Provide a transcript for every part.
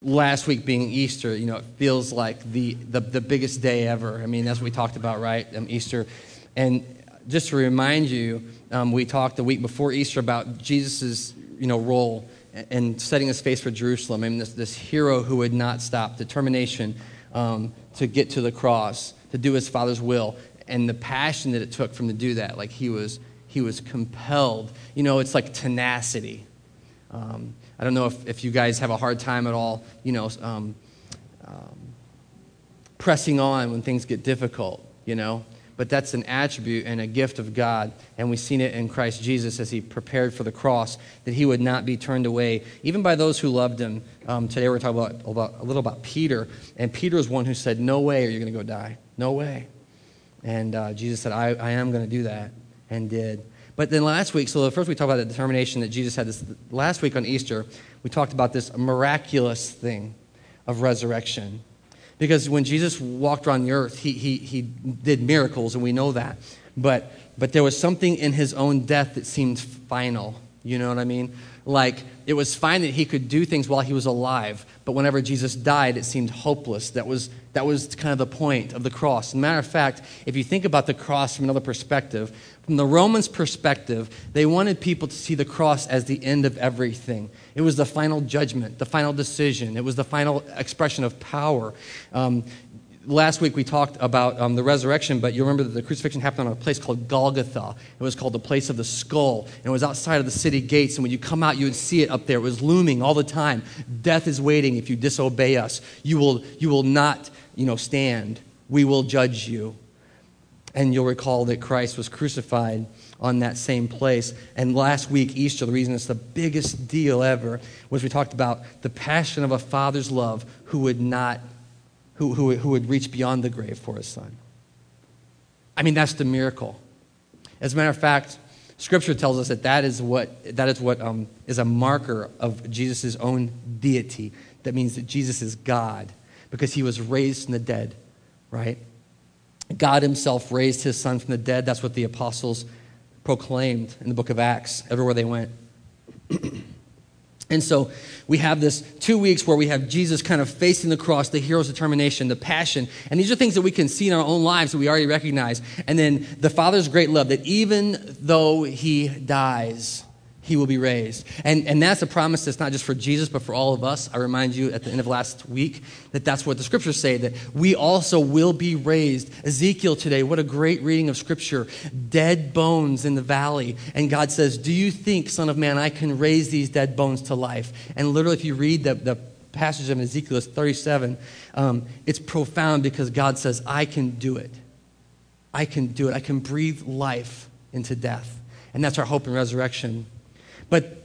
last week being Easter, you know, it feels like the, the, the biggest day ever. I mean, that's what we talked about, right? Um, Easter. And just to remind you, um, we talked the week before Easter about Jesus' you know, role and setting his face for Jerusalem. I mean, this, this hero who would not stop, determination um, to get to the cross, to do his Father's will, and the passion that it took from to do that. Like he was, he was compelled. You know, it's like tenacity. Um, I don't know if, if you guys have a hard time at all, you know, um, um, pressing on when things get difficult, you know. But that's an attribute and a gift of God. And we've seen it in Christ Jesus as he prepared for the cross, that he would not be turned away, even by those who loved him. Um, today we're talking about, about, a little about Peter. And Peter was one who said, No way are you going to go die. No way. And uh, Jesus said, I, I am going to do that, and did. But then last week, so first we talked about the determination that Jesus had this. Last week on Easter, we talked about this miraculous thing of resurrection. Because when Jesus walked around the earth, he, he, he did miracles, and we know that. But, but there was something in his own death that seemed final. You know what I mean? Like, it was fine that he could do things while he was alive, but whenever Jesus died, it seemed hopeless. That was, that was kind of the point of the cross. Matter of fact, if you think about the cross from another perspective, from the Romans' perspective, they wanted people to see the cross as the end of everything. It was the final judgment, the final decision, it was the final expression of power. Um, last week we talked about um, the resurrection, but you remember that the crucifixion happened on a place called Golgotha. It was called the place of the skull. And it was outside of the city gates. And when you come out, you would see it up there. It was looming all the time. Death is waiting if you disobey us. You will, you will not you know, stand. We will judge you. And you'll recall that Christ was crucified on that same place. And last week, Easter, the reason it's the biggest deal ever was we talked about the passion of a father's love who would not who, who, who would reach beyond the grave for his son. I mean, that's the miracle. As a matter of fact, Scripture tells us that that is what, that is, what um, is a marker of Jesus' own deity. That means that Jesus is God because he was raised from the dead, right? God himself raised his son from the dead. That's what the apostles proclaimed in the book of Acts everywhere they went. And so we have this two weeks where we have Jesus kind of facing the cross, the hero's determination, the passion. And these are things that we can see in our own lives that we already recognize. And then the Father's great love that even though he dies, he will be raised. And, and that's a promise that's not just for Jesus, but for all of us. I remind you at the end of last week that that's what the scriptures say, that we also will be raised. Ezekiel today, what a great reading of scripture. Dead bones in the valley. And God says, Do you think, Son of Man, I can raise these dead bones to life? And literally, if you read the, the passage of Ezekiel 37, um, it's profound because God says, I can do it. I can do it. I can breathe life into death. And that's our hope and resurrection. But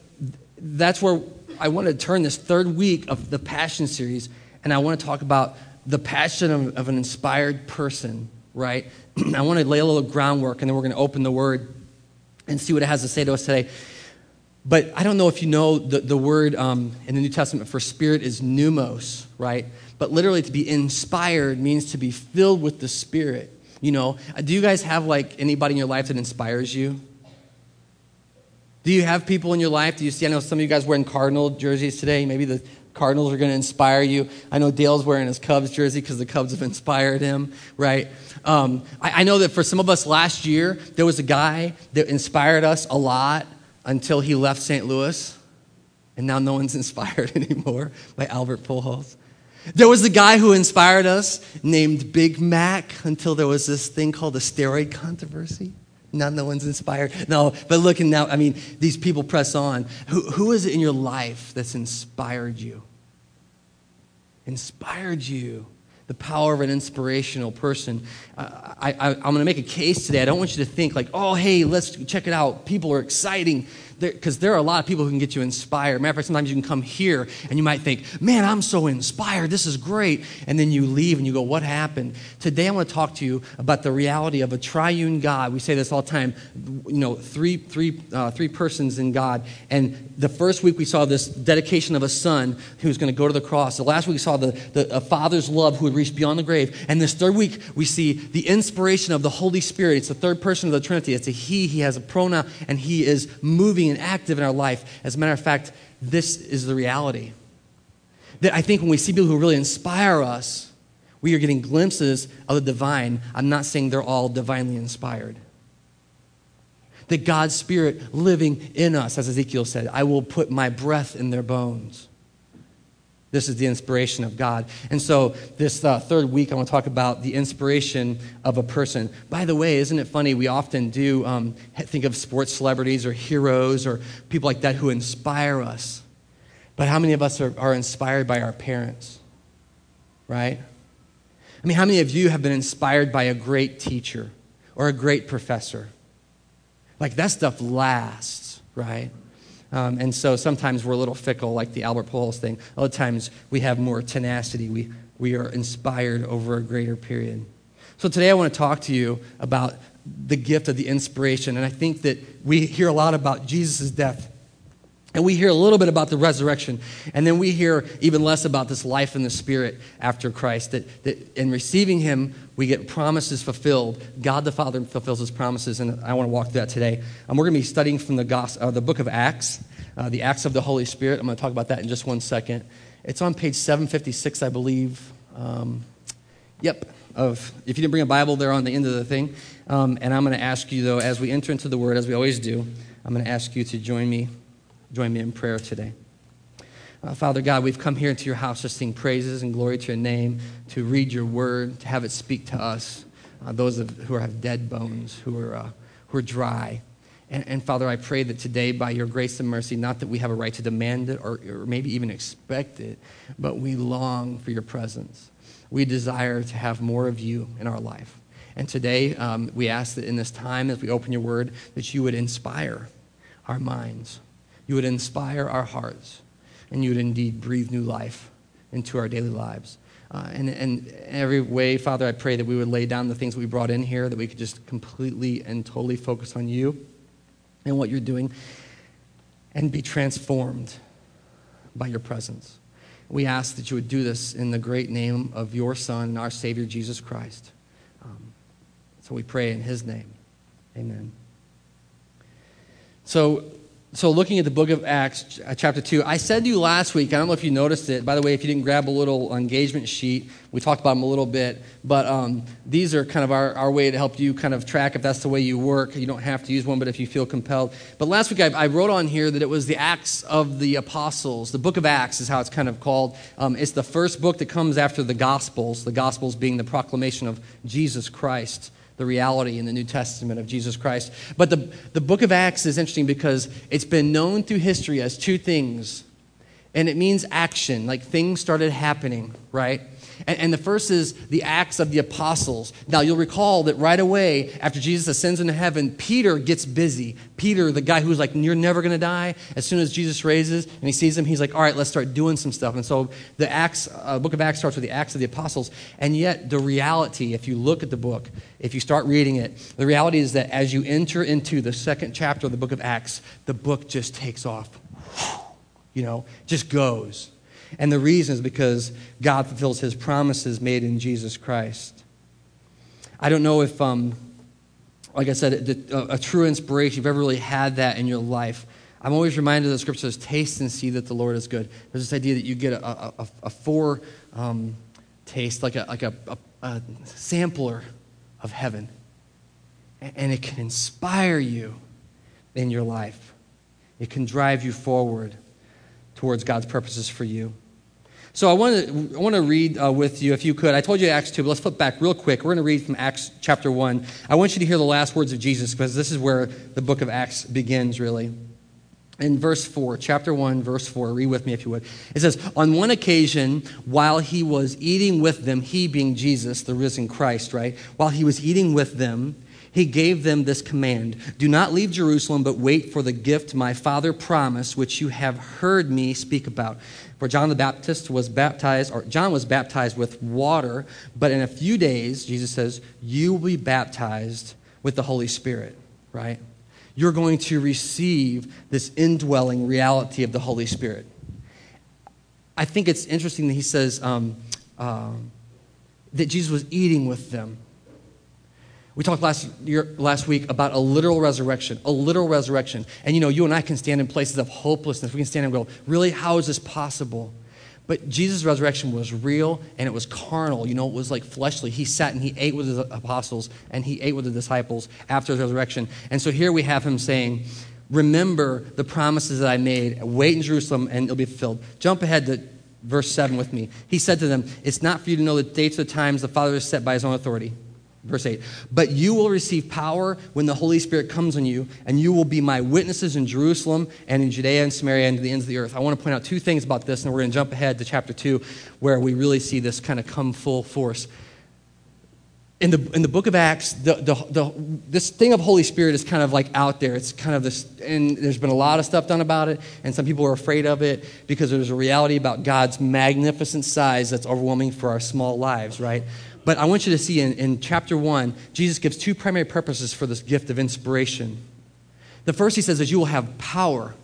that's where I want to turn this third week of the Passion series, and I want to talk about the passion of, of an inspired person, right? I want to lay a little groundwork, and then we're going to open the Word and see what it has to say to us today. But I don't know if you know the, the word um, in the New Testament for spirit is pneumos, right? But literally to be inspired means to be filled with the Spirit. You know, do you guys have like anybody in your life that inspires you? Do you have people in your life? Do you see? I know some of you guys wearing Cardinal jerseys today. Maybe the Cardinals are going to inspire you. I know Dale's wearing his Cubs jersey because the Cubs have inspired him, right? Um, I, I know that for some of us last year, there was a guy that inspired us a lot until he left St. Louis, and now no one's inspired anymore by Albert Pujols. There was a guy who inspired us named Big Mac until there was this thing called the steroid controversy. Now no one's inspired. No, but looking now, I mean, these people press on. Who, who is it in your life that's inspired you? Inspired you. The power of an inspirational person. Uh, I, I, I'm going to make a case today. I don't want you to think like, oh, hey, let's check it out. People are exciting because there, there, are a lot of people who can get you inspired. Matter of fact, sometimes you can come here and you might think, man, I'm so inspired. This is great. And then you leave and you go, what happened? Today I want to talk to you about the reality of a triune God. We say this all the time, you know, three, three, uh, three persons in God. And the first week we saw this dedication of a son who was going to go to the cross. The last week we saw the, the a father's love who would reach beyond the grave. And this third week we see the inspiration of the Holy Spirit. It's the third person of the Trinity. It's a he. He has a pronoun and he is moving and active in our life. As a matter of fact, this is the reality. that I think when we see people who really inspire us, we are getting glimpses of the divine. I'm not saying they're all divinely inspired. That God's Spirit living in us, as Ezekiel said, I will put my breath in their bones. This is the inspiration of God. And so, this uh, third week, I want to talk about the inspiration of a person. By the way, isn't it funny? We often do um, think of sports celebrities or heroes or people like that who inspire us. But how many of us are, are inspired by our parents? Right? I mean, how many of you have been inspired by a great teacher or a great professor? Like, that stuff lasts, right? Um, and so sometimes we're a little fickle, like the Albert Pujols thing. Other times we have more tenacity. We, we are inspired over a greater period. So today I want to talk to you about the gift of the inspiration. And I think that we hear a lot about Jesus' death. And we hear a little bit about the resurrection. And then we hear even less about this life in the Spirit after Christ. That, that in receiving Him, we get promises fulfilled. God the Father fulfills His promises. And I want to walk through that today. Um, we're going to be studying from the, gospel, uh, the book of Acts uh, the Acts of the Holy Spirit. I'm going to talk about that in just one second. It's on page 756, I believe. Um, yep. Of if you didn't bring a Bible, they're on the end of the thing. Um, and I'm going to ask you though, as we enter into the Word, as we always do, I'm going to ask you to join me, join me in prayer today. Uh, Father God, we've come here into your house to sing praises and glory to your name, to read your word, to have it speak to us, uh, those of, who have dead bones, who are, uh, who are dry. And, and, Father, I pray that today, by your grace and mercy, not that we have a right to demand it or, or maybe even expect it, but we long for your presence. We desire to have more of you in our life. And today, um, we ask that in this time, as we open your word, that you would inspire our minds, you would inspire our hearts, and you would indeed breathe new life into our daily lives. Uh, and, and every way, Father, I pray that we would lay down the things we brought in here, that we could just completely and totally focus on you and what you're doing and be transformed by your presence. We ask that you would do this in the great name of your Son, our Savior, Jesus Christ. Um, so we pray in his name. Amen. So, so, looking at the book of Acts, uh, chapter 2, I said to you last week, I don't know if you noticed it. By the way, if you didn't grab a little engagement sheet, we talked about them a little bit. But um, these are kind of our, our way to help you kind of track if that's the way you work. You don't have to use one, but if you feel compelled. But last week, I, I wrote on here that it was the Acts of the Apostles. The book of Acts is how it's kind of called. Um, it's the first book that comes after the Gospels, the Gospels being the proclamation of Jesus Christ the reality in the New Testament of Jesus Christ. But the, the book of Acts is interesting because it's been known through history as two things. And it means action, like things started happening, right? And, and, the first is the Acts of the Apostles. Now, you'll recall that right away, after Jesus ascends into heaven, Peter gets busy. Peter, the guy who's like, You're never going to die, as soon as Jesus raises and he sees him, he's like, All right, let's start doing some stuff. And so the Acts, uh, book of Acts starts with the Acts of the Apostles. And yet, the reality, if you look at the book, if you start reading it, the reality is that as you enter into the second chapter of the book of Acts, the book just takes off. You know, just goes. And the reason is because God fulfills his promises made in Jesus Christ. I don't know if, um, like I said, a, a, true inspiration, you've ever really had that in your life. I'm always reminded of the scripture says, taste and see that the Lord is good. There's this idea that you get a, a, a fore um, taste, like, a, like a, a sampler of heaven. And it can inspire you in your life. It can drive you forward towards God's purposes for you. So I want to, I want to read uh, with you, if you could. I told you Acts 2, but let's flip back real quick. We're going to read from Acts chapter 1. I want you to hear the last words of Jesus because this is where the book of Acts begins, really. In verse 4, chapter 1, verse 4, read with me if you would. It says, On one occasion, while he was eating with them, he being Jesus, the risen Christ, right? While he was eating with them, he gave them this command Do not leave Jerusalem, but wait for the gift my Father promised, which you have heard me speak about. For John the Baptist was baptized, or John was baptized with water, but in a few days, Jesus says, you will be baptized with the Holy Spirit, right? You're going to receive this indwelling reality of the Holy Spirit. I think it's interesting that he says um, uh, that Jesus was eating with them. We talked last, year, last week about a literal resurrection, a literal resurrection. And you know, you and I can stand in places of hopelessness. We can stand and go, really, how is this possible? But Jesus' resurrection was real and it was carnal. You know, it was like fleshly. He sat and he ate with his apostles and he ate with the disciples after his resurrection. And so here we have him saying, Remember the promises that I made. Wait in Jerusalem and it'll be fulfilled. Jump ahead to verse 7 with me. He said to them, It's not for you to know the dates or times the Father has set by his own authority. Verse 8, but you will receive power when the Holy Spirit comes on you, and you will be my witnesses in Jerusalem and in Judea and Samaria and to the ends of the earth. I want to point out two things about this, and we're going to jump ahead to chapter 2, where we really see this kind of come full force. In the, in the book of Acts, the, the, the, this thing of Holy Spirit is kind of like out there. It's kind of this, and there's been a lot of stuff done about it, and some people are afraid of it because there's a reality about God's magnificent size that's overwhelming for our small lives, right? But I want you to see in, in chapter 1, Jesus gives two primary purposes for this gift of inspiration. The first he says is you will have power.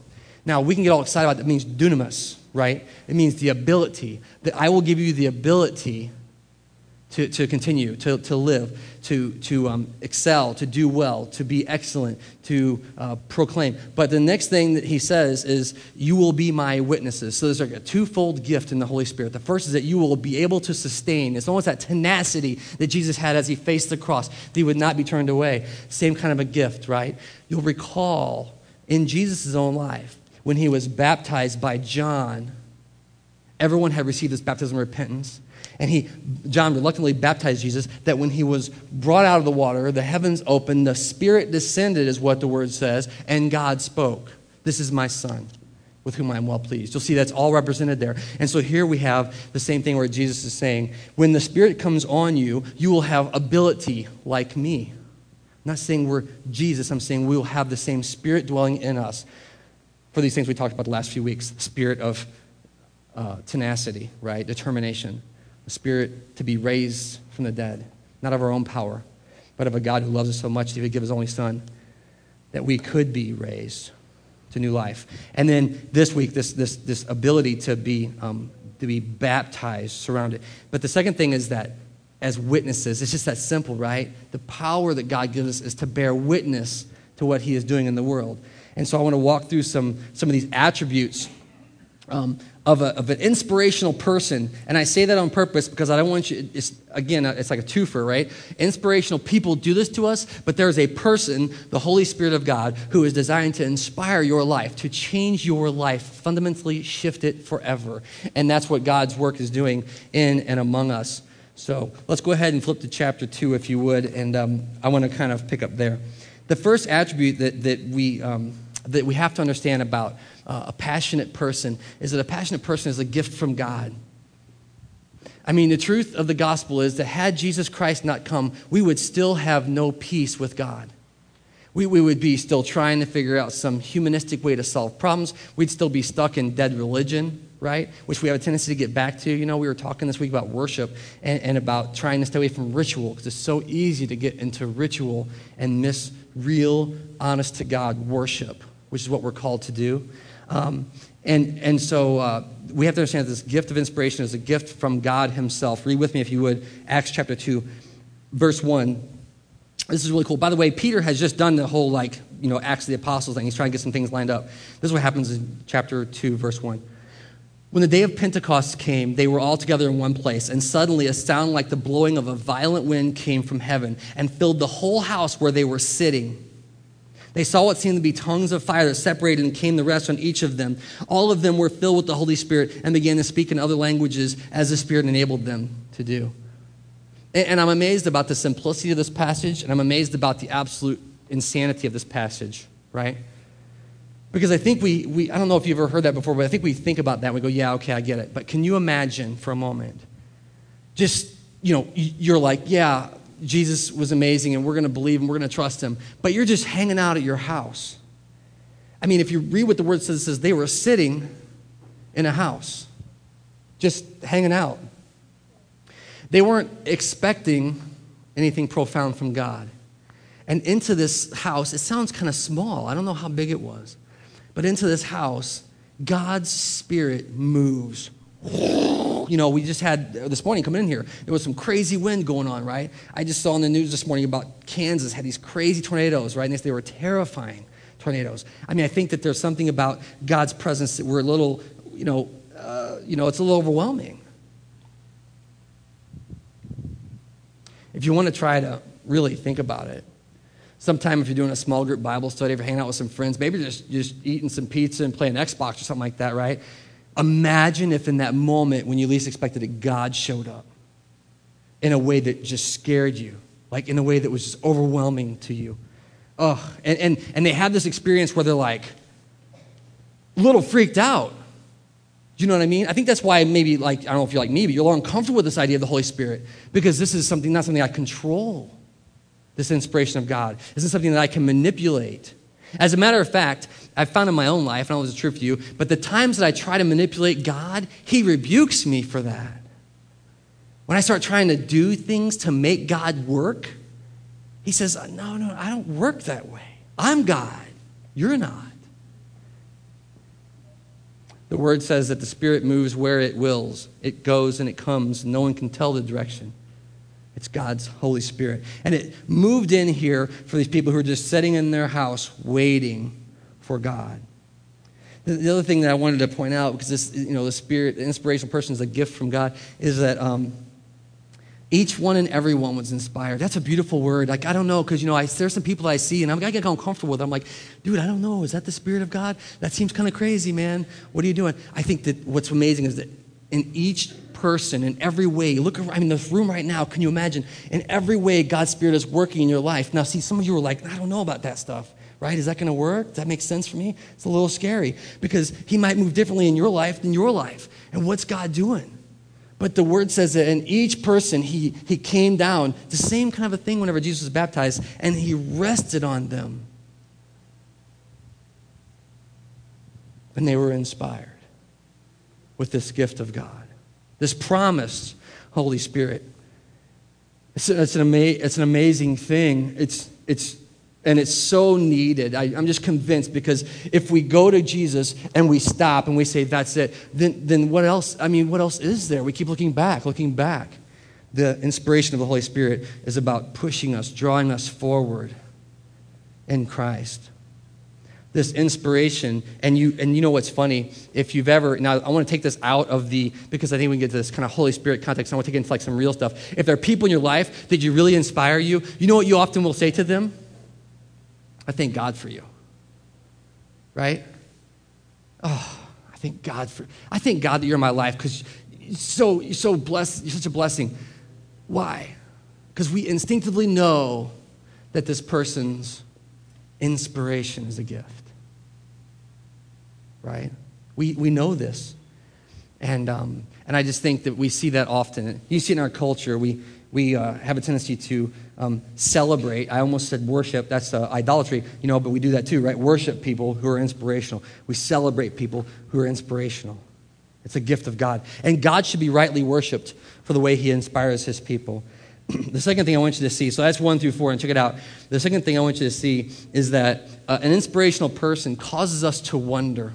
Now, we can get all excited about that. It means dunamis, right? It means the ability. That I will give you the ability to, to continue, to, to live, to, to um, excel, to do well, to be excellent, to uh, proclaim. But the next thing that he says is, You will be my witnesses. So there's like a twofold gift in the Holy Spirit. The first is that you will be able to sustain. It's almost that tenacity that Jesus had as he faced the cross, that he would not be turned away. Same kind of a gift, right? You'll recall in Jesus' own life when he was baptized by John, everyone had received this baptism of repentance. And he, John reluctantly baptized Jesus, that when he was brought out of the water, the heavens opened, the Spirit descended, is what the word says, and God spoke. This is my son with whom I am well pleased. You'll see that's all represented there. And so here we have the same thing where Jesus is saying, when the Spirit comes on you, you will have ability like me. I'm not saying we're Jesus, I'm saying we will have the same Spirit dwelling in us. For these things we talked about the last few weeks spirit of uh, tenacity, right? Determination spirit to be raised from the dead, not of our own power, but of a God who loves us so much that he would give his only son that we could be raised to new life. And then this week, this, this, this ability to be, um, to be baptized, surrounded. But the second thing is that as witnesses, it's just that simple, right? The power that God gives us is to bear witness to what he is doing in the world. And so I want to walk through some, some of these attributes um, of, a, of an inspirational person. And I say that on purpose because I don't want you, it's, again, it's like a twofer, right? Inspirational people do this to us, but there is a person, the Holy Spirit of God, who is designed to inspire your life, to change your life, fundamentally shift it forever. And that's what God's work is doing in and among us. So let's go ahead and flip to chapter 2, if you would. And um, I want to kind of pick up there. The first attribute that, that, we, um, that we have to understand about uh, a passionate person is that a passionate person is a gift from God. I mean, the truth of the gospel is that had Jesus Christ not come, we would still have no peace with God. We, we would be still trying to figure out some humanistic way to solve problems. We'd still be stuck in dead religion, right? Which we have a tendency to get back to. You know, we were talking this week about worship and, and about trying to stay away from ritual because it's so easy to get into ritual and miss real, honest to God worship, which is what we're called to do. Um, and, and so uh, we have to understand that this gift of inspiration is a gift from God Himself. Read with me, if you would, Acts chapter 2, verse 1. This is really cool. By the way, Peter has just done the whole, like, you know, Acts of the Apostles thing. He's trying to get some things lined up. This is what happens in chapter 2, verse 1. When the day of Pentecost came, they were all together in one place, and suddenly a sound like the blowing of a violent wind came from heaven and filled the whole house where they were sitting. They saw what seemed to be tongues of fire that separated and came the rest on each of them. All of them were filled with the Holy Spirit and began to speak in other languages as the Spirit enabled them to do. And I'm amazed about the simplicity of this passage, and I'm amazed about the absolute insanity of this passage, right? Because I think we, we I don't know if you've ever heard that before, but I think we think about that and we go, yeah, okay, I get it. But can you imagine for a moment, just, you know, you're like, yeah, Jesus was amazing and we're going to believe and we're going to trust him, but you're just hanging out at your house. I mean, if you read what the word says, it says they were sitting in a house, just hanging out. They weren't expecting anything profound from God. And into this house, it sounds kind of small. I don't know how big it was. But into this house, God's Spirit moves you know, we just had this morning coming in here, there was some crazy wind going on, right? I just saw in the news this morning about Kansas had these crazy tornadoes, right? And they were terrifying tornadoes. I mean, I think that there's something about God's presence that we're a little, you know, uh, you know, it's a little overwhelming. If you want to try to really think about it, sometime if you're doing a small group Bible study, if you're hanging out with some friends, maybe just, just eating some pizza and playing Xbox or something like that, right? Imagine if in that moment when you least expected it, God showed up in a way that just scared you, like in a way that was just overwhelming to you. Oh, and, and, and they have this experience where they're like a little freaked out. You know what I mean? I think that's why maybe like, I don't know if you're like me, but you're a little uncomfortable with this idea of the Holy Spirit because this is something, not something I control, this inspiration of God. This is something that I can manipulate. As a matter of fact, I've found in my own life, and I it's true for you, but the times that I try to manipulate God, He rebukes me for that. When I start trying to do things to make God work, He says, No, no, I don't work that way. I'm God. You're not. The word says that the Spirit moves where it wills, it goes and it comes. No one can tell the direction. It's God's Holy Spirit. And it moved in here for these people who are just sitting in their house waiting for God. The other thing that I wanted to point out, because this, you know, the Spirit, the inspirational person is a gift from God, is that um, each one and every one was inspired. That's a beautiful word. Like, I don't know, because, you know, I, there's some people I see and I'm, I get uncomfortable with them. I'm like, dude, I don't know. Is that the Spirit of God? That seems kind of crazy, man. What are you doing? I think that what's amazing is that in each person, in every way, look around, I mean, this room right now, can you imagine? In every way, God's Spirit is working in your life. Now, see, some of you are like, I don't know about that stuff right? Is that going to work? Does that make sense for me? It's a little scary because he might move differently in your life than your life. And what's God doing? But the word says that in each person, he, he came down, the same kind of a thing whenever Jesus was baptized, and he rested on them. And they were inspired with this gift of God, this promised Holy Spirit. It's, it's, an, ama- it's an amazing thing. It's, it's and it's so needed. I, am just convinced because if we go to Jesus and we stop and we say, that's it, then, then what else? I mean, what else is there? We keep looking back, looking back. The inspiration of the Holy Spirit is about pushing us, drawing us forward in Christ. This inspiration, and you and you know what's funny? If you've ever now, I want to take this out of the because I think we can get to this kind of Holy Spirit context. I want to take it into like some real stuff. If there are people in your life that you really inspire you, you know what you often will say to them? I thank God for you. Right? Oh, I thank God for I thank God that you're in my life because so you're so blessed, you're such a blessing. Why? Because we instinctively know that this person's inspiration is a gift. Right? We, we know this. And, um, and I just think that we see that often. You see in our culture, we, we uh, have a tendency to um, celebrate. I almost said worship. That's uh, idolatry, you know, but we do that too, right? Worship people who are inspirational. We celebrate people who are inspirational. It's a gift of God. And God should be rightly worshiped for the way he inspires his people. the second thing I want you to see, so that's one through four, and check it out. The second thing I want you to see is that uh, an inspirational person causes us to wonder.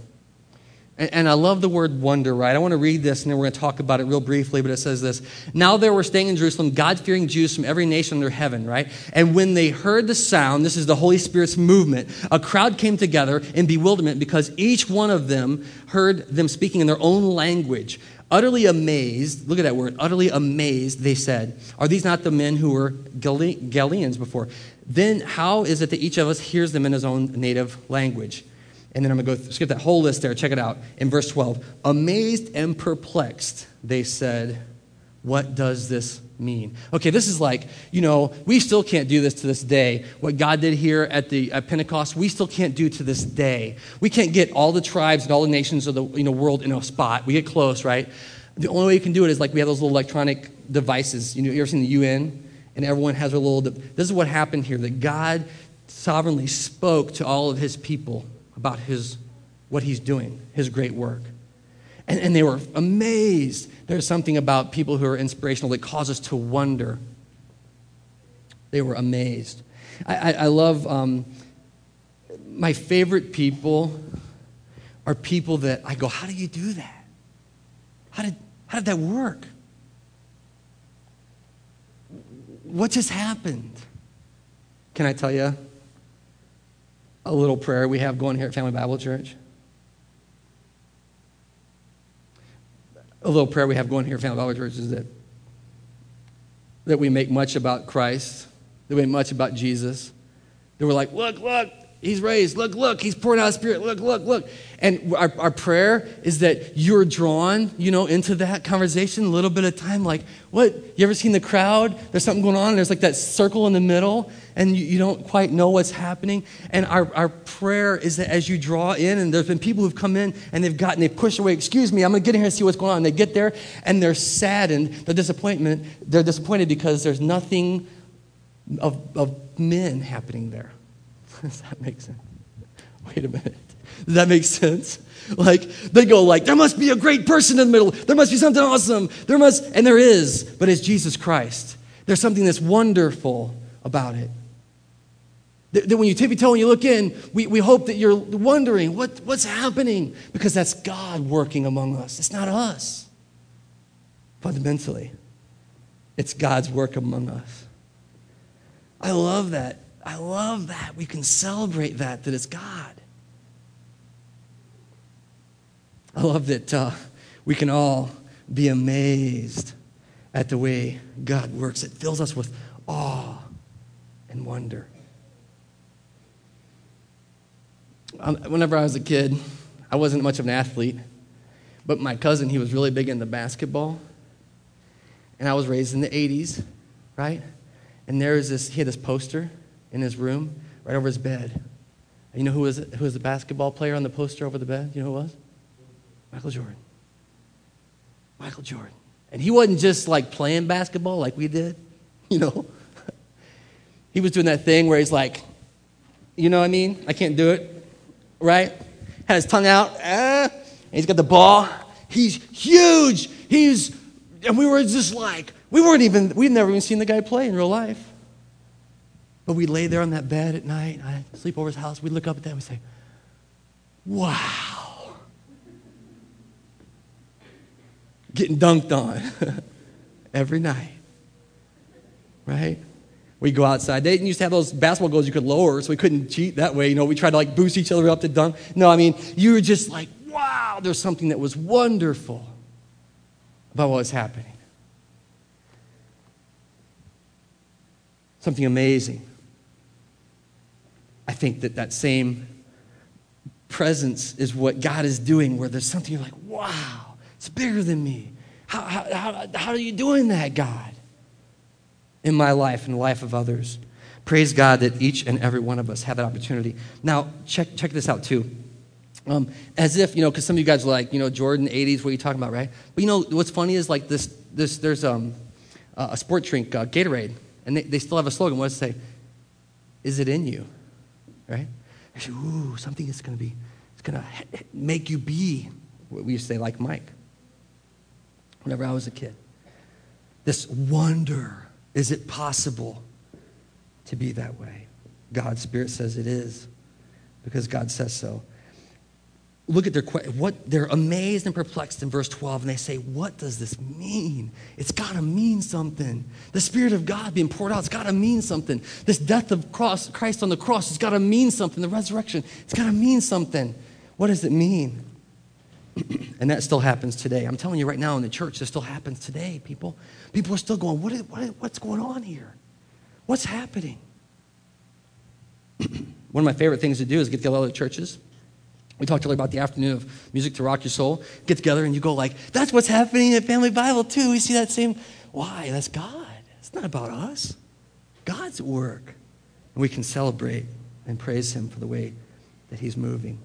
And, I love the word wonder, right? I want to read this and then we're going to talk about it real briefly, but it says this. Now there were staying in Jerusalem God fearing Jews from every nation under heaven, right? And when they heard the sound, this is the Holy Spirit's movement, a crowd came together in bewilderment because each one of them heard them speaking in their own language. Utterly amazed, look at that word, utterly amazed, they said, Are these not the men who were Galileans before? Then how is it that each of us hears them in his own native language? And then I'm going to go skip that whole list there. Check it out. In verse 12, amazed and perplexed, they said, What does this mean? Okay, this is like, you know, we still can't do this to this day. What God did here at, the, at Pentecost, we still can't do to this day. We can't get all the tribes and all the nations of the you know, world in a spot. We get close, right? The only way you can do it is like we have those little electronic devices. You know, you ever seen the UN? And everyone has a little. This is what happened here that God sovereignly spoke to all of his people about his, what he's doing, his great work. And, and they were amazed. There's something about people who are inspirational that cause us to wonder. They were amazed. I, I, I love um, my favorite people are people that I go, How do you do that? How did, how did that work? What just happened? Can I tell you? A little prayer we have going here at Family Bible Church. a little prayer we have going here at Family Bible Church is that, that we make much about Christ, that we make much about Jesus, that we're like, look, look, he's raised. Look, look, he's pouring out spirit. Look, look, look. And our, our prayer is that you're drawn, you know, into that conversation a little bit of time. Like, what? You ever seen the crowd? There's something going on. and There's like that circle in the middle, and you, you don't quite know what's happening. And our, our prayer is that as you draw in, and there's been people who've come in and they've gotten, they've pushed away, excuse me, I'm going to get in here and see what's going on. And they get there and they're saddened, they're disappointment, they're disappointed because there's nothing of, of men happening there. Does that make sense? Wait a minute. Does that make sense? Like they go like, there must be a great person in the middle. There must be something awesome. There must, and there is, but it's Jesus Christ. There's something that's wonderful about it. That when you tippy toe and you look in, we, we hope that you're wondering what, what's happening because that's God working among us. It's not us. Fundamentally, it's God's work among us. I love that. I love that. We can celebrate that, that it's God. I love that uh, we can all be amazed at the way God works. It fills us with awe and wonder. Um, whenever I was a kid, I wasn't much of an athlete, but my cousin, he was really big into basketball. And I was raised in the 80s, right? And there was this, he had this poster in his room right over his bed. And you know who was, who was the basketball player on the poster over the bed? You know who it was? Michael Jordan. Michael Jordan. And he wasn't just like playing basketball like we did, you know. he was doing that thing where he's like, you know what I mean? I can't do it, right? Had his tongue out, ah, he's got the ball. He's huge. He's, and we were just like, we weren't even, we'd never even seen the guy play in real life. But we lay there on that bed at night. I sleep over his house. We look up at that and we say, wow. getting dunked on every night. Right? We go outside. They didn't used to have those basketball goals you could lower, so we couldn't cheat that way. You know, we tried to like boost each other up to dunk. No, I mean, you were just like, wow, there's something that was wonderful about what was happening. Something amazing. I think that that same presence is what God is doing, where there's something you're like, wow. It's bigger than me. How, how, how, how are you doing that, God? In my life and the life of others. Praise God that each and every one of us have that opportunity. Now, check, check this out too. Um, as if, you know, because some of you guys are like, you know, Jordan, 80s, what are you talking about, right? But you know, what's funny is like this, this there's um, a sport drink, uh, Gatorade, and they, they still have a slogan. What does it say? Is it in you? Right? Say, Ooh, something is going to be, it's going to make you be, what we used to say, like Mike whenever I was a kid. This wonder is it possible to be that way? God's Spirit says it is because God says so. Look at their what they're amazed and perplexed in verse 12 and they say, "What does this mean? It's got to mean something. The spirit of God being poured out, it's got to mean something. This death of cross, Christ on the cross, it's got to mean something. The resurrection, it's got to mean something. What does it mean?" and that still happens today. I'm telling you right now in the church, this still happens today, people. People are still going, what is, what is, what's going on here? What's happening? One of my favorite things to do is get together other churches. We talked earlier about the afternoon of music to rock your soul. Get together and you go like, that's what's happening at Family Bible too. We see that same, why? That's God. It's not about us. God's work. And we can celebrate and praise him for the way that he's moving.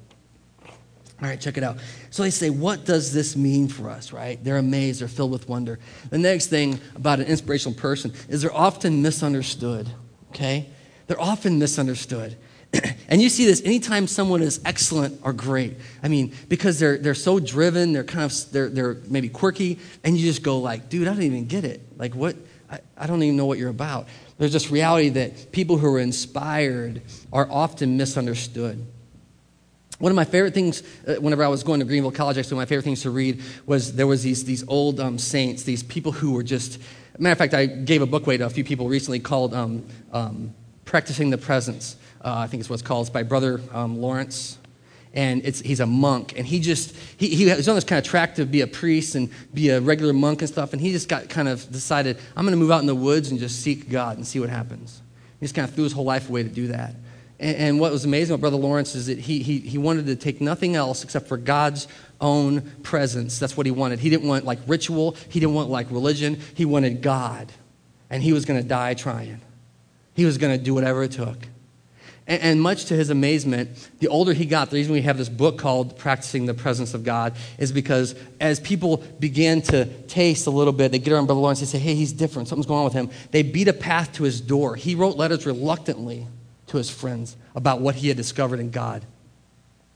All right, check it out. So they say, What does this mean for us, right? They're amazed, they're filled with wonder. The next thing about an inspirational person is they're often misunderstood, okay? They're often misunderstood. And you see this anytime someone is excellent or great. I mean, because they're, they're so driven, they're kind of, they're, they're maybe quirky, and you just go like, dude, I don't even get it. Like, what? I, I don't even know what you're about. There's this reality that people who are inspired are often misunderstood. One of my favorite things, uh, whenever I was going to Greenville College, actually, one of my favorite things to read was there was these, these old um, saints, these people who were just, matter of fact, I gave a book away to a few people recently called um, um, Practicing the Presence. Uh, I think it's what it's called. It's by Brother um, Lawrence. and he's a monk and he just he, he was on this kind of track to be a priest and be a regular monk and stuff and he just got kind of decided i'm going to move out in the woods and just seek god and see what happens. He just kind of threw his whole life away to do that. And, and what was amazing about brother lawrence is that he, he, he wanted to take nothing else except for god's own presence. That's what he wanted. He didn't want like ritual. He didn't want like religion. He wanted god. And he was going to die trying. He was going to do whatever it took and, and, much to his amazement, the older he got, the reason we have this book called Practicing the Presence of God is because as people began to taste a little bit, they get around Brother Lawrence, they say, hey, he's different, something's going on with him. They beat a path to his door. He wrote letters reluctantly to his friends about what he had discovered in God.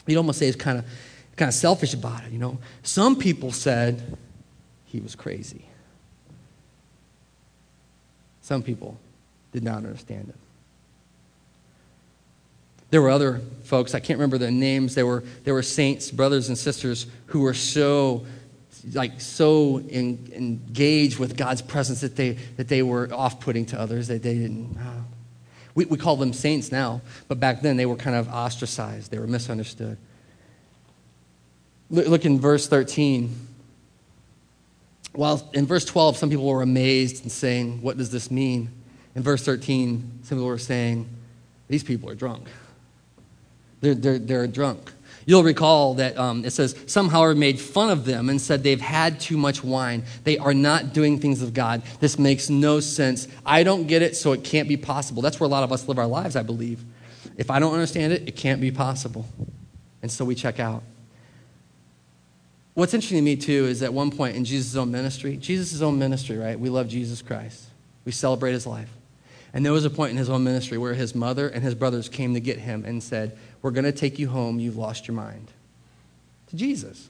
You'd almost say he's kind of, kind of selfish about it, you know. Some people said he was crazy. Some people did not understand it. There were other folks, I can't remember their names. There were, there were saints, brothers and sisters, who were so like so in, engaged with God's presence that they, that they were off-putting to others, that they didn't. Uh, we, we call them saints now, but back then they were kind of ostracized. They were misunderstood. Look, look in verse 13. While in verse 12, some people were amazed and saying, What does this mean? In verse 13, some people were saying, These people are drunk. They're, they're, they're drunk. You'll recall that um, it says, Some, however, made fun of them and said they've had too much wine. They are not doing things of God. This makes no sense. I don't get it, so it can't be possible. That's where a lot of us live our lives, I believe. If I don't understand it, it can't be possible. And so we check out. What's interesting to me, too, is at one point in Jesus' own ministry, Jesus' own ministry, right? We love Jesus Christ, we celebrate his life. And there was a point in his own ministry where his mother and his brothers came to get him and said, We're going to take you home. You've lost your mind. To Jesus.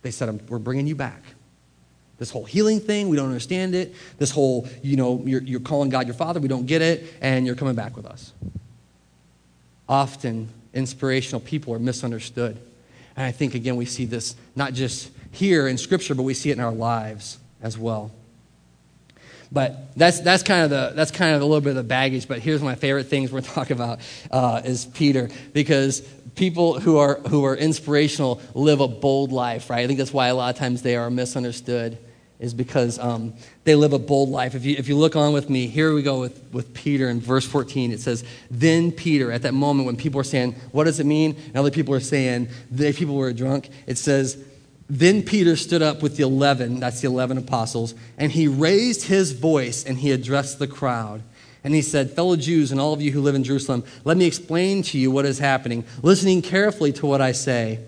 They said, We're bringing you back. This whole healing thing, we don't understand it. This whole, you know, you're, you're calling God your father, we don't get it, and you're coming back with us. Often, inspirational people are misunderstood. And I think, again, we see this not just here in Scripture, but we see it in our lives as well. But that's, that's, kind of the, that's kind of a little bit of the baggage. But here's my favorite things we're talking about uh, is Peter. Because people who are, who are inspirational live a bold life, right? I think that's why a lot of times they are misunderstood is because um, they live a bold life. If you, if you look on with me, here we go with, with Peter in verse 14. It says, Then Peter, at that moment when people are saying, What does it mean? And other people are saying, They people were drunk. It says, then Peter stood up with the 11, that's the 11 apostles, and he raised his voice and he addressed the crowd. And he said, Fellow Jews and all of you who live in Jerusalem, let me explain to you what is happening, listening carefully to what I say.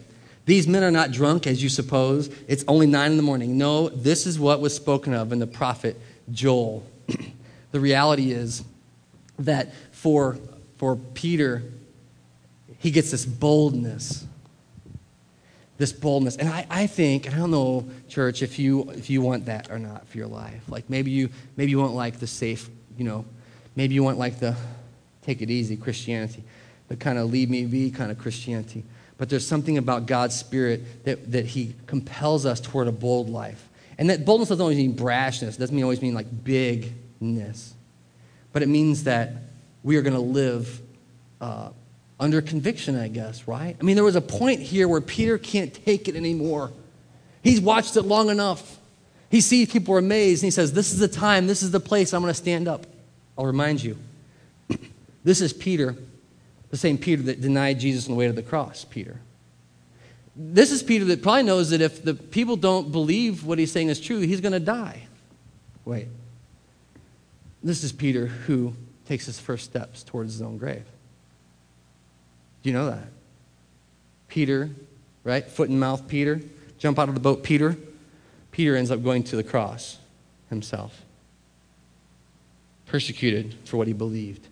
These men are not drunk, as you suppose. It's only nine in the morning. No, this is what was spoken of in the prophet Joel. the reality is that for, for Peter, he gets this boldness this boldness. And I, I think, and I don't know, church, if you if you want that or not for your life. Like maybe you maybe you want like the safe, you know, maybe you want like the take it easy Christianity, the kind of leave me be kind of Christianity. But there's something about God's Spirit that, that He compels us toward a bold life. And that boldness doesn't always mean brashness, it doesn't always mean like bigness. But it means that we are going to live uh, under conviction, I guess, right? I mean, there was a point here where Peter can't take it anymore. He's watched it long enough. He sees people are amazed and he says, This is the time, this is the place I'm going to stand up. I'll remind you. this is Peter, the same Peter that denied Jesus on the way to the cross, Peter. This is Peter that probably knows that if the people don't believe what he's saying is true, he's going to die. Wait. This is Peter who takes his first steps towards his own grave. Do you know that? Peter, right? Foot and mouth Peter. Jump out of the boat, Peter. Peter ends up going to the cross himself, persecuted for what he believed.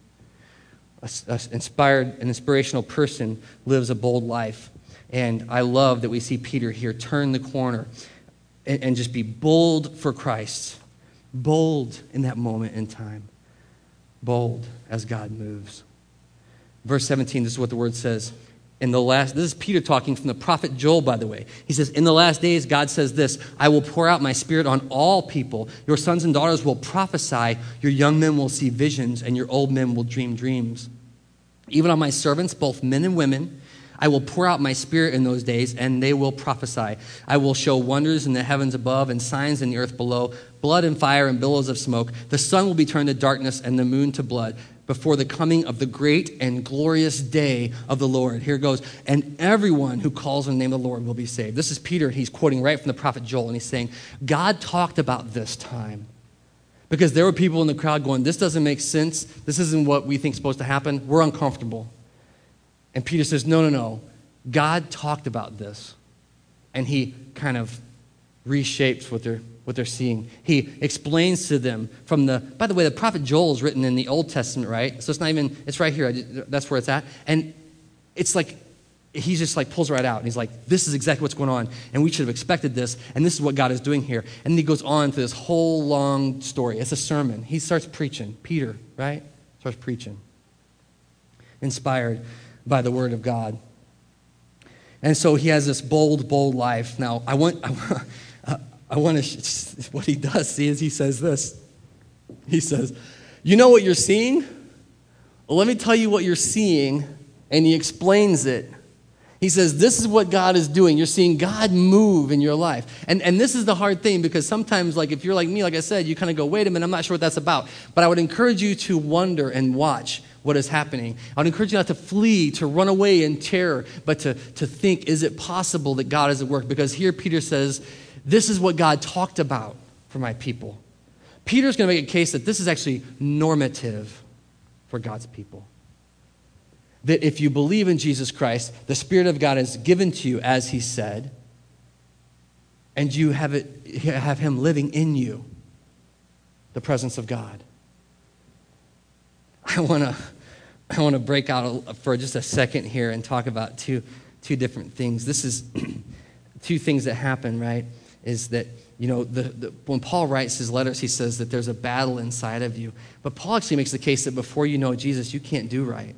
An inspired, an inspirational person lives a bold life. And I love that we see Peter here turn the corner and, and just be bold for Christ. Bold in that moment in time. Bold as God moves. Verse 17, this is what the word says. In the last, this is Peter talking from the prophet Joel, by the way. He says, In the last days, God says this I will pour out my spirit on all people. Your sons and daughters will prophesy, your young men will see visions, and your old men will dream dreams. Even on my servants, both men and women, I will pour out my spirit in those days, and they will prophesy. I will show wonders in the heavens above and signs in the earth below blood and fire and billows of smoke. The sun will be turned to darkness and the moon to blood before the coming of the great and glorious day of the Lord. Here goes. And everyone who calls on the name of the Lord will be saved. This is Peter. And he's quoting right from the prophet Joel, and he's saying, God talked about this time. Because there were people in the crowd going, This doesn't make sense. This isn't what we think is supposed to happen. We're uncomfortable. And Peter says, No, no, no. God talked about this. And he kind of reshapes what they're what they're seeing. He explains to them from the, by the way, the prophet Joel is written in the Old Testament, right? So it's not even, it's right here. That's where it's at. And it's like, he just like pulls right out. And he's like, this is exactly what's going on. And we should have expected this. And this is what God is doing here. And he goes on to this whole long story. It's a sermon. He starts preaching. Peter, right? Starts preaching. Inspired by the word of God. And so he has this bold, bold life. Now, I want, I want I want to, what he does see is he says this. He says, You know what you're seeing? Well, let me tell you what you're seeing. And he explains it. He says, This is what God is doing. You're seeing God move in your life. And, and this is the hard thing because sometimes, like, if you're like me, like I said, you kind of go, Wait a minute, I'm not sure what that's about. But I would encourage you to wonder and watch what is happening. I would encourage you not to flee, to run away in terror, but to, to think, Is it possible that God is at work? Because here Peter says, this is what God talked about for my people. Peter's going to make a case that this is actually normative for God's people. That if you believe in Jesus Christ, the Spirit of God is given to you as He said, and you have, it, have Him living in you, the presence of God. I want to I want to break out for just a second here and talk about two, two different things. This is two things that happen, right? Is that, you know, the, the, when Paul writes his letters, he says that there's a battle inside of you. But Paul actually makes the case that before you know Jesus, you can't do right.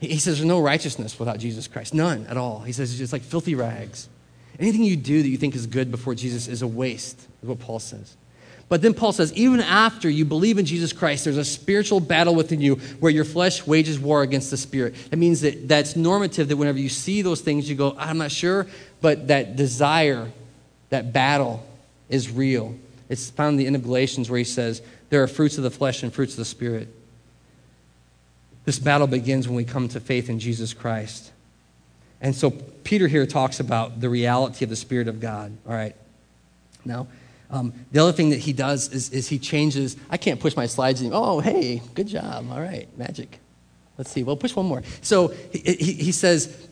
He, he says there's no righteousness without Jesus Christ, none at all. He says it's like filthy rags. Anything you do that you think is good before Jesus is a waste, is what Paul says. But then Paul says, even after you believe in Jesus Christ, there's a spiritual battle within you where your flesh wages war against the spirit. That means that that's normative, that whenever you see those things, you go, I'm not sure, but that desire that battle is real. It's found in the end of Galatians where he says, There are fruits of the flesh and fruits of the Spirit. This battle begins when we come to faith in Jesus Christ. And so Peter here talks about the reality of the Spirit of God. All right. Now, um, the other thing that he does is, is he changes. I can't push my slides anymore. Oh, hey, good job. All right, magic. Let's see. Well, push one more. So he, he, he says,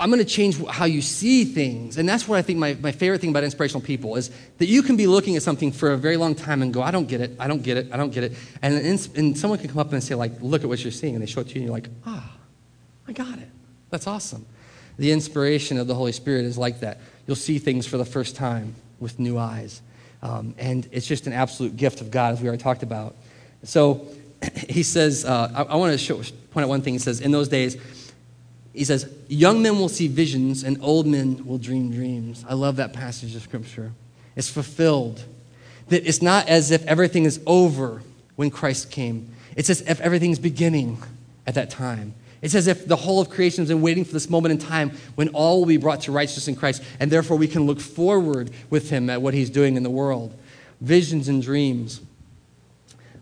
I'm going to change how you see things. And that's what I think my, my favorite thing about inspirational people is that you can be looking at something for a very long time and go, I don't get it, I don't get it, I don't get it. And, and someone can come up and say, like, look at what you're seeing. And they show it to you and you're like, ah, I got it. That's awesome. The inspiration of the Holy Spirit is like that. You'll see things for the first time with new eyes. Um, and it's just an absolute gift of God, as we already talked about. So he says, uh, I, I want to point out one thing. He says, in those days, he says, Young men will see visions and old men will dream dreams. I love that passage of scripture. It's fulfilled. That it's not as if everything is over when Christ came, it's as if everything's beginning at that time. It's as if the whole of creation has been waiting for this moment in time when all will be brought to righteousness in Christ, and therefore we can look forward with Him at what He's doing in the world. Visions and dreams.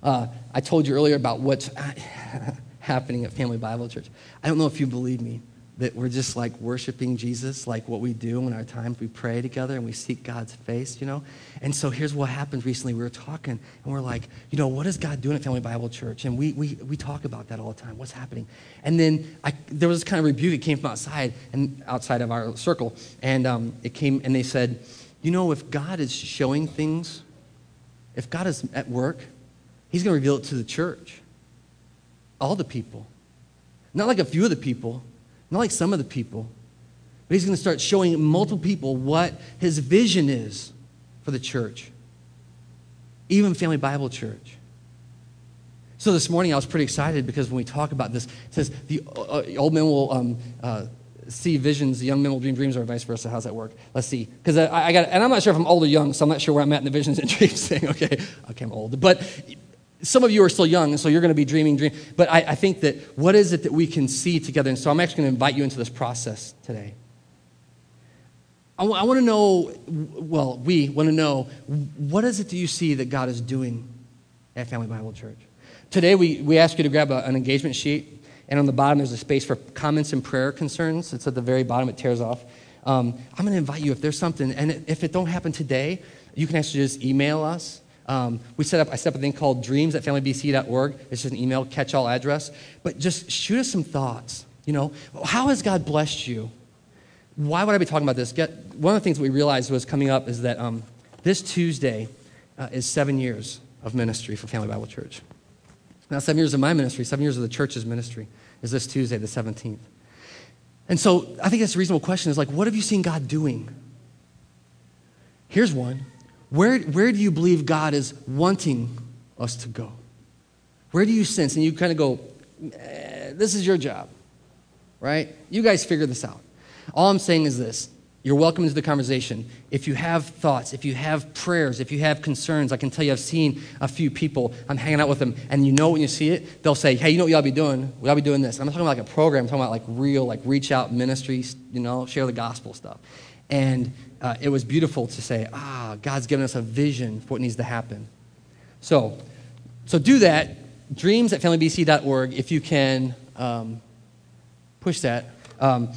Uh, I told you earlier about what's happening at Family Bible Church. I don't know if you believe me that we're just like worshiping Jesus, like what we do in our times. We pray together and we seek God's face, you know? And so here's what happened recently. We were talking and we're like, you know, what is God doing at Family Bible Church? And we, we, we talk about that all the time. What's happening? And then I, there was this kind of rebuke that came from outside and outside of our circle. And um, it came and they said, you know, if God is showing things, if God is at work, he's going to reveal it to the church, all the people. Not like a few of the people, not like some of the people, but he's going to start showing multiple people what his vision is for the church, even Family Bible Church. So this morning I was pretty excited because when we talk about this, it says the uh, old men will um, uh, see visions, the young men will dream dreams, or vice versa. How's that work? Let's see. Because I, I, got, and I'm not sure if I'm old or young, so I'm not sure where I'm at in the visions and dreams thing. Okay, okay, I'm old. But some of you are still young, so you're going to be dreaming, dream. But I, I think that what is it that we can see together? And so I'm actually going to invite you into this process today. I, w- I want to know, well, we want to know, what is it that you see that God is doing at Family Bible Church? Today, we, we ask you to grab a, an engagement sheet, and on the bottom, there's a space for comments and prayer concerns. It's at the very bottom, it tears off. Um, I'm going to invite you, if there's something, and if it don't happen today, you can actually just email us. Um, we set up, I set up a thing called dreams at familybc.org. It's just an email catch all address. But just shoot us some thoughts. You know, how has God blessed you? Why would I be talking about this? Get, one of the things we realized was coming up is that um, this Tuesday uh, is seven years of ministry for Family Bible Church. Now, seven years of my ministry, seven years of the church's ministry is this Tuesday, the 17th. And so I think that's a reasonable question is like, what have you seen God doing? Here's one. Where, where do you believe God is wanting us to go? Where do you sense? And you kind of go, eh, this is your job, right? You guys figure this out. All I'm saying is this you're welcome into the conversation. If you have thoughts, if you have prayers, if you have concerns, I can tell you I've seen a few people, I'm hanging out with them, and you know when you see it, they'll say, hey, you know what to be doing? To be doing this. I'm talking about like a program, I'm talking about like real, like reach out ministries, you know, share the gospel stuff. And uh, it was beautiful to say, ah, God's given us a vision for what needs to happen. So, so do that. Dreams at familybc.org, if you can um, push that. Um,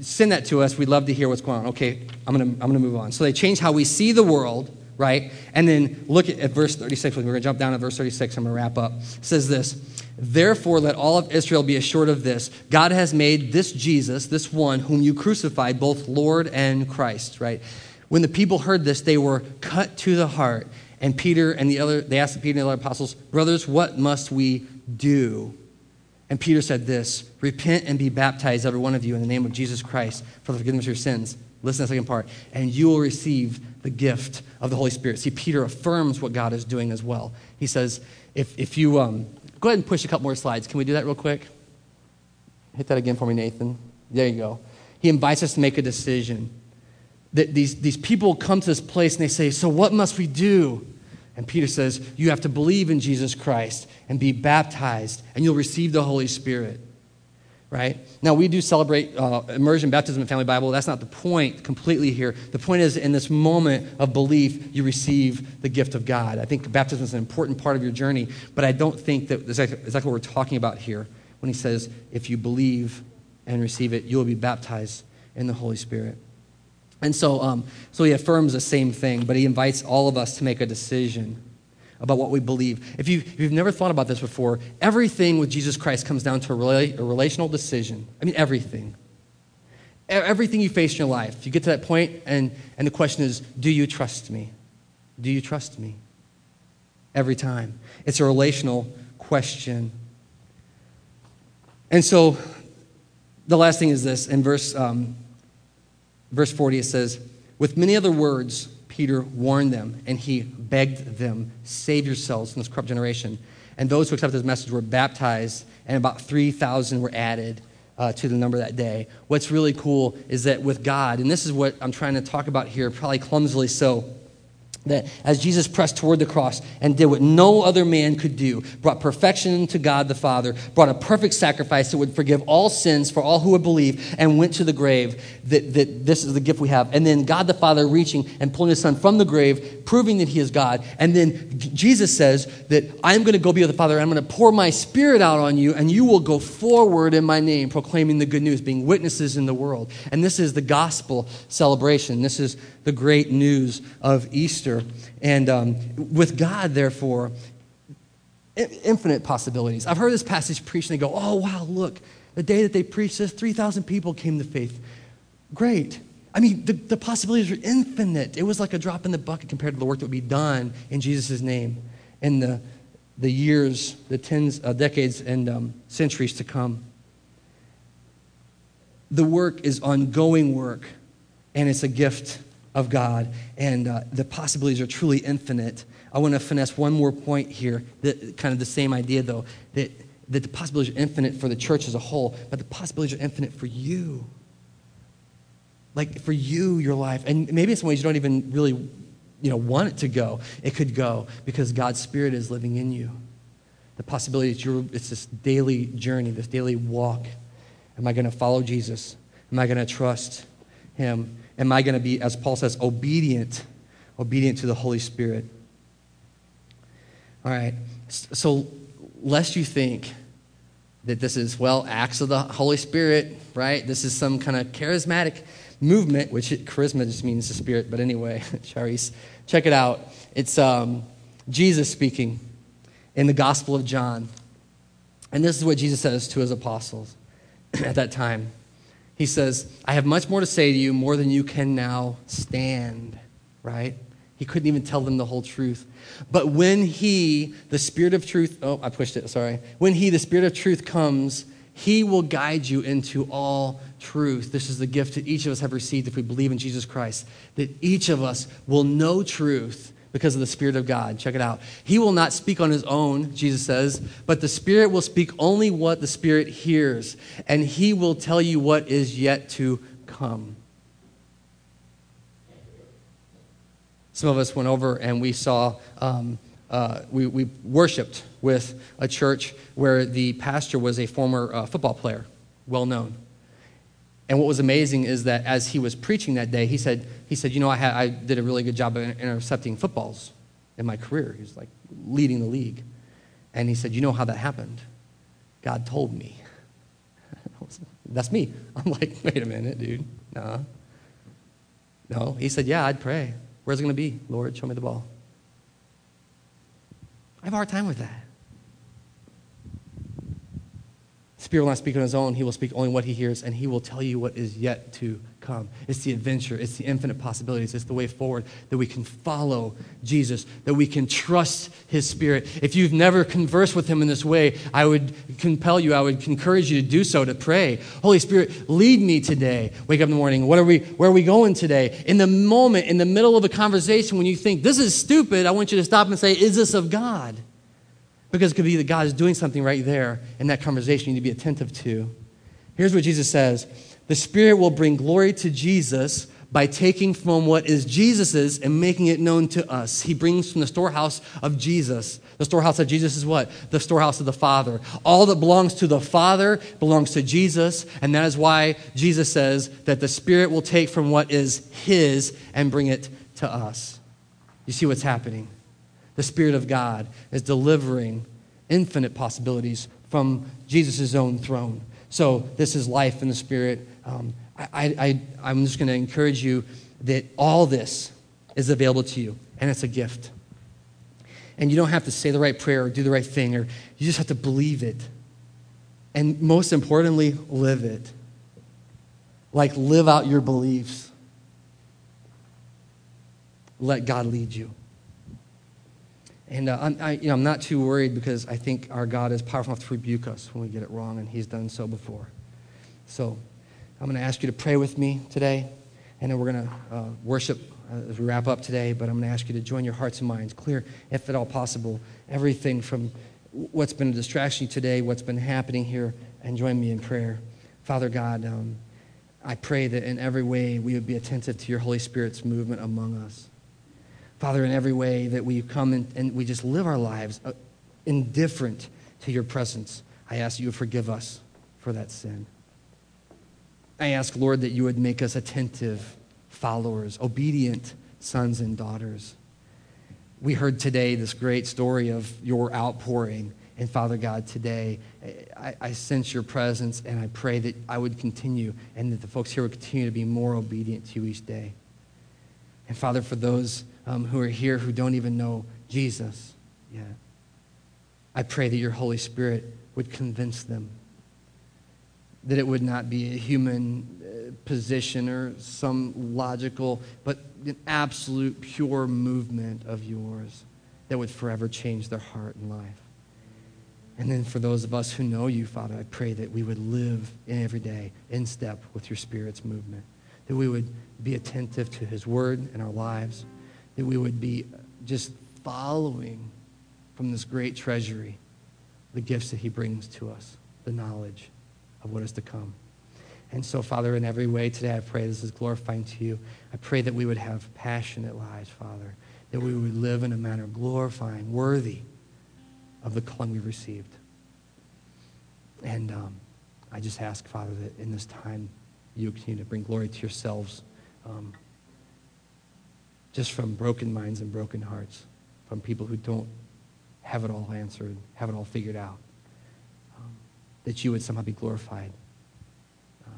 send that to us. We'd love to hear what's going on. Okay, I'm going to I'm to move on. So they change how we see the world, right? And then look at, at verse 36. We're going to jump down to verse 36. I'm going to wrap up. It says this Therefore, let all of Israel be assured of this God has made this Jesus, this one whom you crucified, both Lord and Christ, right? When the people heard this, they were cut to the heart. And Peter and the other, they asked Peter and the other apostles, Brothers, what must we do? And Peter said this Repent and be baptized, every one of you, in the name of Jesus Christ for the forgiveness of your sins. Listen to the second part. And you will receive the gift of the Holy Spirit. See, Peter affirms what God is doing as well. He says, if, if you um, go ahead and push a couple more slides. Can we do that real quick? Hit that again for me, Nathan. There you go. He invites us to make a decision. That these, these people come to this place and they say, So what must we do? And Peter says, You have to believe in Jesus Christ and be baptized, and you'll receive the Holy Spirit. Right? Now, we do celebrate uh, immersion baptism and Family Bible. That's not the point completely here. The point is, in this moment of belief, you receive the gift of God. I think baptism is an important part of your journey, but I don't think that that's exactly what we're talking about here when he says, If you believe and receive it, you will be baptized in the Holy Spirit. And so, um, so he affirms the same thing, but he invites all of us to make a decision about what we believe. If, you, if you've never thought about this before, everything with Jesus Christ comes down to a, rela- a relational decision. I mean, everything. Everything you face in your life. You get to that point, and, and the question is do you trust me? Do you trust me? Every time. It's a relational question. And so the last thing is this in verse um, verse 40, it says, With many other words, Peter warned them, and he begged them, Save yourselves from this corrupt generation. And those who accepted his message were baptized, and about 3,000 were added uh, to the number that day. What's really cool is that with God, and this is what I'm trying to talk about here, probably clumsily so that as Jesus pressed toward the cross and did what no other man could do, brought perfection to God the Father, brought a perfect sacrifice that would forgive all sins for all who would believe, and went to the grave, that, that this is the gift we have. And then God the Father reaching and pulling his son from the grave, proving that he is God. And then Jesus says that I'm going to go be with the Father, I'm going to pour my spirit out on you, and you will go forward in my name, proclaiming the good news, being witnesses in the world. And this is the gospel celebration. This is the great news of Easter. And um, with God, therefore, infinite possibilities. I've heard this passage preached and they go, oh, wow, look, the day that they preached this, 3,000 people came to faith. Great. I mean, the, the possibilities are infinite. It was like a drop in the bucket compared to the work that would be done in Jesus' name in the, the years, the tens, uh, decades, and um, centuries to come. The work is ongoing work, and it's a gift of God, and uh, the possibilities are truly infinite. I want to finesse one more point here, that, kind of the same idea, though, that, that the possibilities are infinite for the church as a whole, but the possibilities are infinite for you. Like for you, your life. And maybe in some ways you don't even really you know, want it to go, it could go because God's Spirit is living in you. The possibility you're, it's this daily journey, this daily walk. Am I going to follow Jesus? Am I going to trust him? Am I going to be, as Paul says, obedient, obedient to the Holy Spirit? All right. So, lest you think that this is, well, acts of the Holy Spirit, right? This is some kind of charismatic movement, which charisma just means the Spirit, but anyway, Charis, check it out. It's um, Jesus speaking in the Gospel of John. And this is what Jesus says to his apostles at that time. He says, I have much more to say to you, more than you can now stand, right? He couldn't even tell them the whole truth. But when he, the Spirit of truth, oh, I pushed it, sorry. When he, the Spirit of truth, comes, he will guide you into all truth. This is the gift that each of us have received if we believe in Jesus Christ, that each of us will know truth because of the Spirit of God. Check it out. He will not speak on his own, Jesus says, but the Spirit will speak only what the Spirit hears, and he will tell you what is yet to come. Some of us went over and we saw, um, uh, we, we worshiped with a church where the pastor was a former uh, football player, well known. And what was amazing is that as he was preaching that day, he said, he said You know, I, had, I did a really good job of intercepting footballs in my career. He was like leading the league. And he said, You know how that happened? God told me. That's me. I'm like, Wait a minute, dude. Nah. No. He said, Yeah, I'd pray. Where's it going to be? Lord, show me the ball. I have a hard time with that. Spirit will not speak on his own. He will speak only what he hears, and he will tell you what is yet to come. It's the adventure, it's the infinite possibilities, it's the way forward that we can follow Jesus, that we can trust his Spirit. If you've never conversed with him in this way, I would compel you, I would encourage you to do so, to pray. Holy Spirit, lead me today. Wake up in the morning. What are we, where are we going today? In the moment, in the middle of a conversation, when you think, this is stupid, I want you to stop and say, is this of God? Because it could be that God is doing something right there in that conversation you need to be attentive to. Here's what Jesus says The Spirit will bring glory to Jesus by taking from what is Jesus's and making it known to us. He brings from the storehouse of Jesus. The storehouse of Jesus is what? The storehouse of the Father. All that belongs to the Father belongs to Jesus, and that is why Jesus says that the Spirit will take from what is His and bring it to us. You see what's happening? The Spirit of God is delivering infinite possibilities from Jesus' own throne. So, this is life in the Spirit. Um, I, I, I'm just going to encourage you that all this is available to you, and it's a gift. And you don't have to say the right prayer or do the right thing, or you just have to believe it. And most importantly, live it. Like, live out your beliefs. Let God lead you. And uh, I'm, I, you know, I'm not too worried because I think our God is powerful enough to rebuke us when we get it wrong, and He's done so before. So I'm going to ask you to pray with me today, and then we're going to uh, worship uh, as we wrap up today. But I'm going to ask you to join your hearts and minds, clear, if at all possible, everything from what's been a distraction today, what's been happening here, and join me in prayer. Father God, um, I pray that in every way we would be attentive to your Holy Spirit's movement among us. Father, in every way that we come and, and we just live our lives uh, indifferent to your presence, I ask you to forgive us for that sin. I ask, Lord, that you would make us attentive followers, obedient sons and daughters. We heard today this great story of your outpouring. And Father God, today, I, I, sense your presence and I pray that I would continue and that the folks here would continue to be more obedient to you each day. And Father, for those um, who are here who don't even know Jesus yet. I pray that your Holy Spirit would convince them that it would not be a human uh, position or some logical, but an absolute pure movement of yours that would forever change their heart and life. And then for those of us who know you, Father, I pray that we would live in every day in step with your Spirit's movement, that we would be attentive to his word in our lives that we would be just following from this great treasury the gifts that he brings to us, the knowledge of what is to come. And so, Father, in every way today, I pray this is glorifying to you. I pray that we would have passionate lives, Father. that we would live in a manner glorifying, worthy of the calling we've received. And um, I just ask, Father, that in this time you continue to bring glory to yourselves um, just from broken minds and broken hearts, from people who don't have it all answered, have it all figured out. Um, that you would somehow be glorified uh,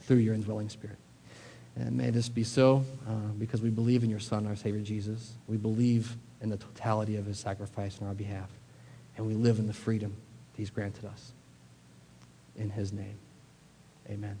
through your indwelling spirit. And may this be so uh, because we believe in your Son, our Savior Jesus. We believe in the totality of his sacrifice on our behalf. And we live in the freedom that he's granted us. In his name, amen.